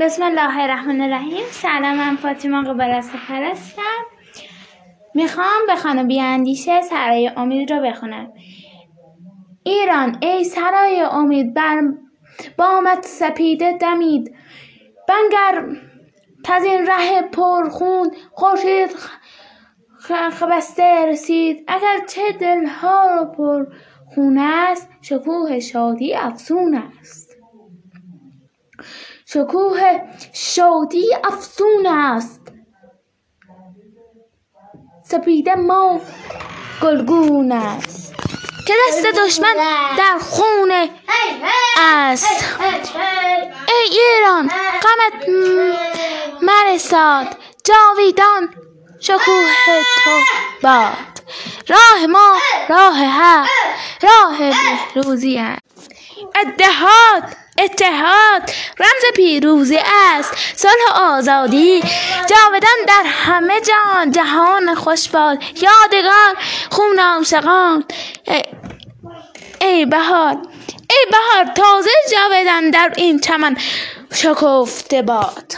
بسم الله الرحمن الرحیم. سلام من فاطمه قبل هستم. می‌خوام به خانم بیاندیشه سرای امید رو بخونم. ایران ای سرای امید بر بامت سپیده دمید. بنگر تزین ره پرخون خورشید خبسته رسید. اگر چه دلها رو پر خون است شکوه شادی افزون است. شکوه شادی افزون است. سپیده ما گلگون است. که دست دشمن در خون است. ای ایران غمت مرساد. جاویدان شکوه تو باد. راه ما راه حق راه بهروزی است. اتحاد اتحاد. رمز پیروزی است. صلح آزادی. جاودان در همه جا جهان خوش باد. یادگار. خون عاشقان. ای بهار. ای بهار. تازه جاودان در این چمن شکفته باد.